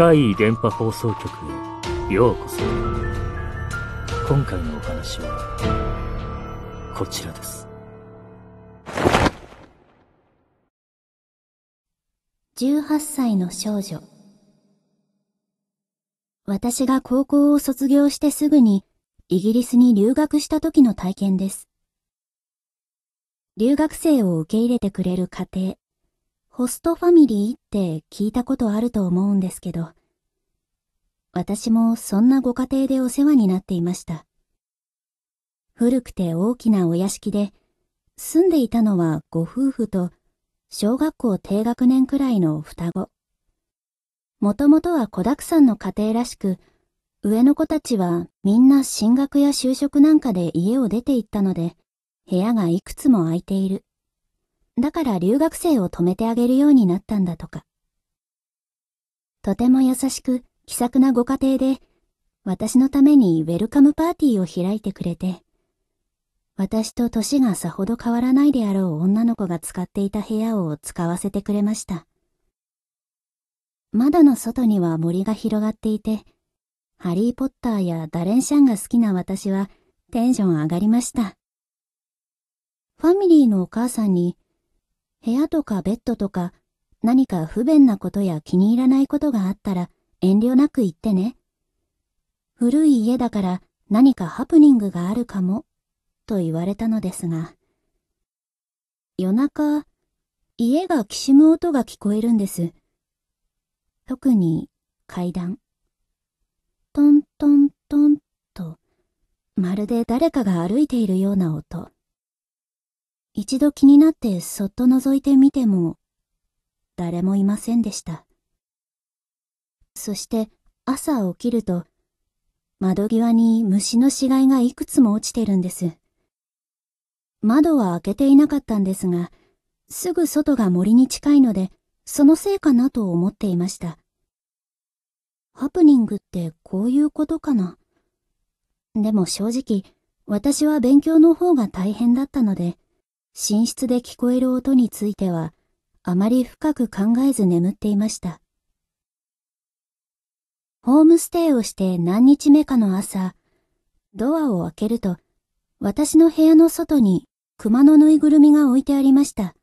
怪異電波放送局へようこそ。今回のお話は、こちらです。18歳の少女。私が高校を卒業してすぐにイギリスに留学した時の体験です。留学生を受け入れてくれる家庭、ホストファミリーって聞いたことあると思うんですけど、私もそんなご家庭でお世話になっていました。古くて大きなお屋敷で、住んでいたのはご夫婦と小学校低学年くらいの双子。もともとは子沢山の家庭らしく、上の子たちはみんな進学や就職なんかで家を出て行ったので、部屋がいくつも空いている。だから留学生を泊めてあげるようになったんだとか。とても優しく気さくなご家庭で、私のためにウェルカムパーティーを開いてくれて、私と年がさほど変わらないであろう女の子が使っていた部屋を使わせてくれました。窓の外には森が広がっていて、ハリーポッターやダレンシャンが好きな私はテンション上がりました。ファミリーのお母さんに、部屋とかベッドとか何か不便なことや気に入らないことがあったら遠慮なく言ってね。古い家だから何かハプニングがあるかも。と言われたのですが、夜中、家がきしむ音が聞こえるんです。特に階段。トントントンと、まるで誰かが歩いているような音。一度気になってそっと覗いてみても、誰もいませんでした。そして朝起きると、窓際に虫の死骸がいくつも落ちてるんです。窓は開けていなかったんですが、すぐ外が森に近いので、そのせいかなと思っていました。ハプニングってこういうことかな？でも正直、私は勉強の方が大変だったので、寝室で聞こえる音については、あまり深く考えず眠っていました。ホームステイをして何日目かの朝、ドアを開けると、私の部屋の外に熊のぬいぐるみが置いてありました。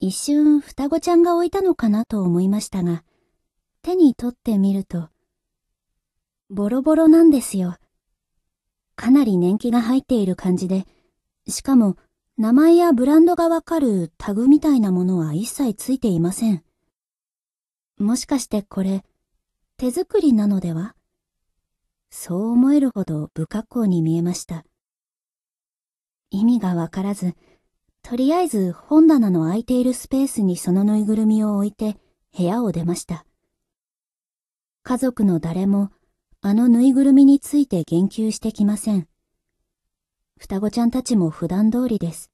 一瞬双子ちゃんが置いたのかなと思いましたが、手に取ってみると、ボロボロなんですよ。かなり年季が入っている感じで、しかも名前やブランドがわかるタグみたいなものは一切ついていません。もしかしてこれ、手作りなのでは？そう思えるほど不格好に見えました。意味がわからず、とりあえず本棚の空いているスペースにそのぬいぐるみを置いて部屋を出ました。家族の誰もあのぬいぐるみについて言及してきません。双子ちゃんたちも普段通りです。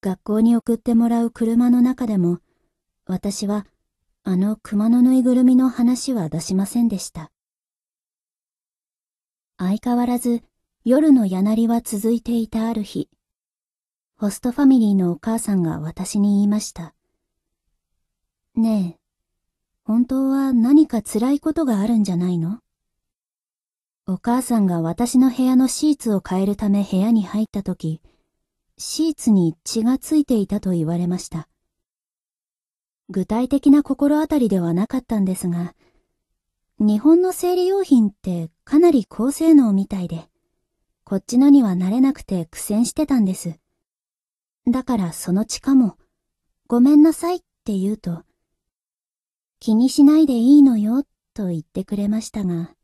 学校に送ってもらう車の中でも、私はあの熊のぬいぐるみの話は出しませんでした。相変わらず夜のやなりは続いていたある日、ホストファミリーのお母さんが私に言いました。ねえ、本当は何か辛いことがあるんじゃないの？お母さんが私の部屋のシーツを変えるため部屋に入った時、シーツに血がついていたと言われました。具体的な心当たりではなかったんですが、日本の生理用品ってかなり高性能みたいで、こっちのには慣れなくて苦戦してたんです。だからその血かも、ごめんなさいって言うと、気にしないでいいのよと言ってくれましたが、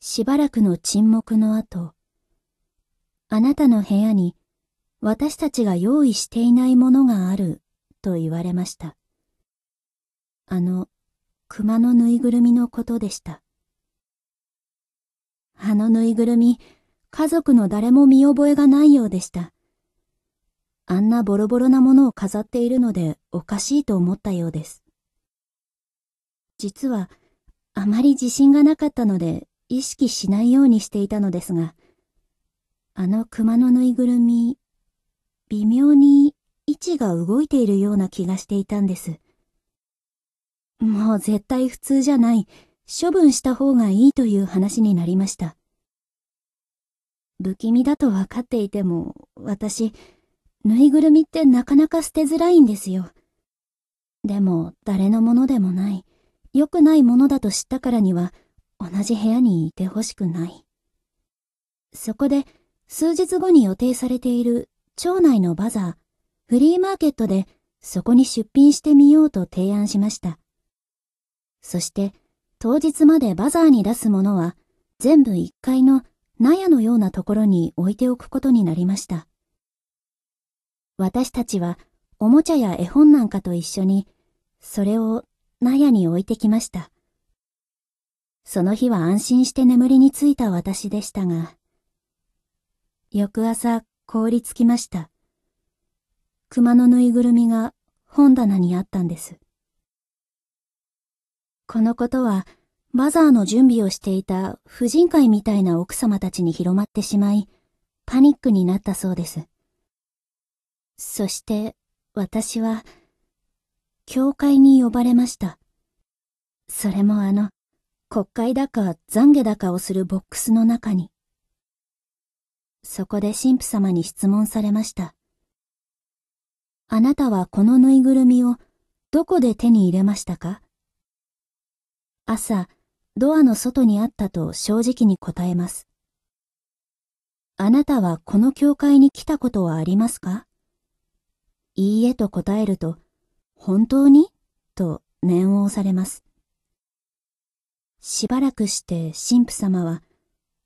しばらくの沈黙の後、あなたの部屋に私たちが用意していないものがあると言われました。あの、熊のぬいぐるみのことでした。あのぬいぐるみ、家族の誰も見覚えがないようでした。あんなボロボロなものを飾っているのでおかしいと思ったようです。実は、あまり自信がなかったので意識しないようにしていたのですが、あの熊のぬいぐるみ、微妙に位置が動いているような気がしていたんです。もう絶対普通じゃない。処分した方がいいという話になりました。不気味だと分かっていても、私、ぬいぐるみってなかなか捨てづらいんですよ。でも、誰のものでもない、良くないものだと知ったからには、同じ部屋にいてほしくない。そこで、数日後に予定されている町内のバザー、フリーマーケットでそこに出品してみようと提案しました。そして当日までバザーに出すものは全部1階の納屋のようなところに置いておくことになりました。私たちはおもちゃや絵本なんかと一緒にそれを納屋に置いてきました。その日は安心して眠りについた私でしたが、翌朝凍りつきました。熊のぬいぐるみが本棚にあったんです。このことは、バザーの準備をしていた婦人会みたいな奥様たちに広まってしまい、パニックになったそうです。そして、私は、教会に呼ばれました。それもあの、国会だか懺悔だかをするボックスの中に。そこで神父様に質問されました。あなたはこのぬいぐるみをどこで手に入れましたか？朝、ドアの外にあったと正直に答えます。あなたはこの教会に来たことはありますか？いいえと答えると、本当に？と念を押されます。しばらくして神父様は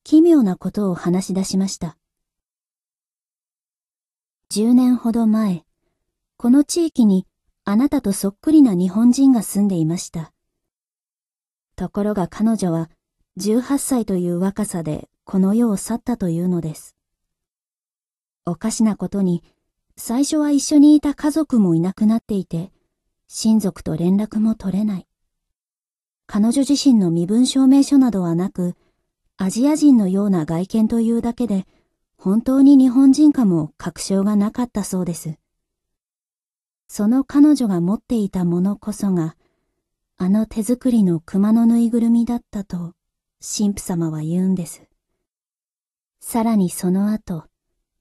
奇妙なことを話し出しました。10年ほど前、この地域にあなたとそっくりな日本人が住んでいました。ところが彼女は18歳という若さでこの世を去ったというのです。おかしなことに、最初は一緒にいた家族もいなくなっていて、親族と連絡も取れない。彼女自身の身分証明書などはなく、アジア人のような外見というだけで、本当に日本人かも確証がなかったそうです。その彼女が持っていたものこそが、あの手作りの熊のぬいぐるみだったと、神父様は言うんです。さらにその後、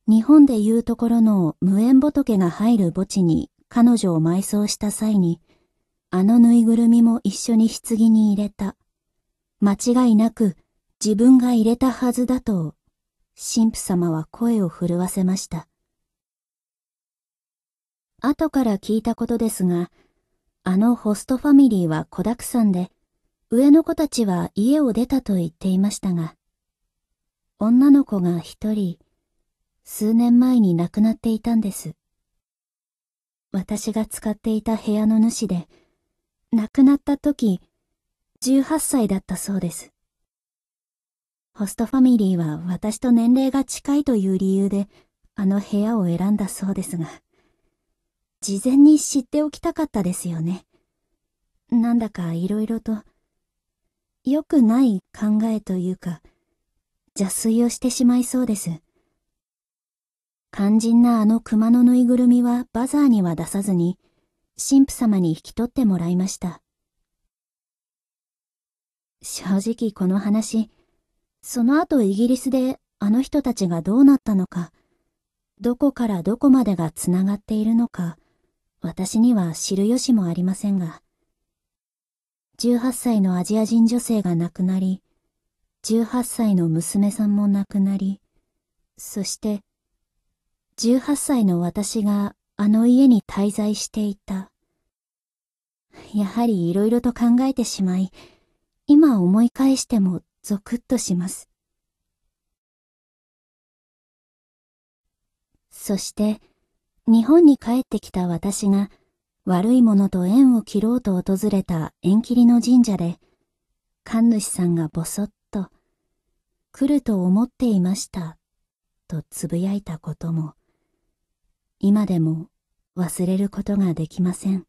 日本でいうところの無縁仏が入る墓地に彼女を埋葬した際に、あのぬいぐるみも一緒に棺に入れた。間違いなく自分が入れたはずだと神父様は声を震わせました。後から聞いたことですが、あのホストファミリーは子沢山で、上の子たちは家を出たと言っていましたが、女の子が一人、数年前に亡くなっていたんです。私が使っていた部屋の主で、亡くなった時、18歳だったそうです。ホストファミリーは私と年齢が近いという理由で、あの部屋を選んだそうですが、事前に知っておきたかったですよね。なんだか色々と、良くない考えというか、邪推をしてしまいそうです。肝心なあの熊のぬいぐるみはバザーには出さずに、神父様に引き取ってもらいました。正直この話、その後イギリスであの人たちがどうなったのか、どこからどこまでがつながっているのか、私には知る由もありませんが、18歳のアジア人女性が亡くなり、18歳の娘さんも亡くなり、そして、18歳の私があの家に滞在していた。やはり色々と考えてしまい、今思い返してもゾクッとします。そして、日本に帰ってきた私が悪いものと縁を切ろうと訪れた縁切りの神社で、神主さんがぼそっと、来ると思っていました、とつぶやいたことも、今でも忘れることができません。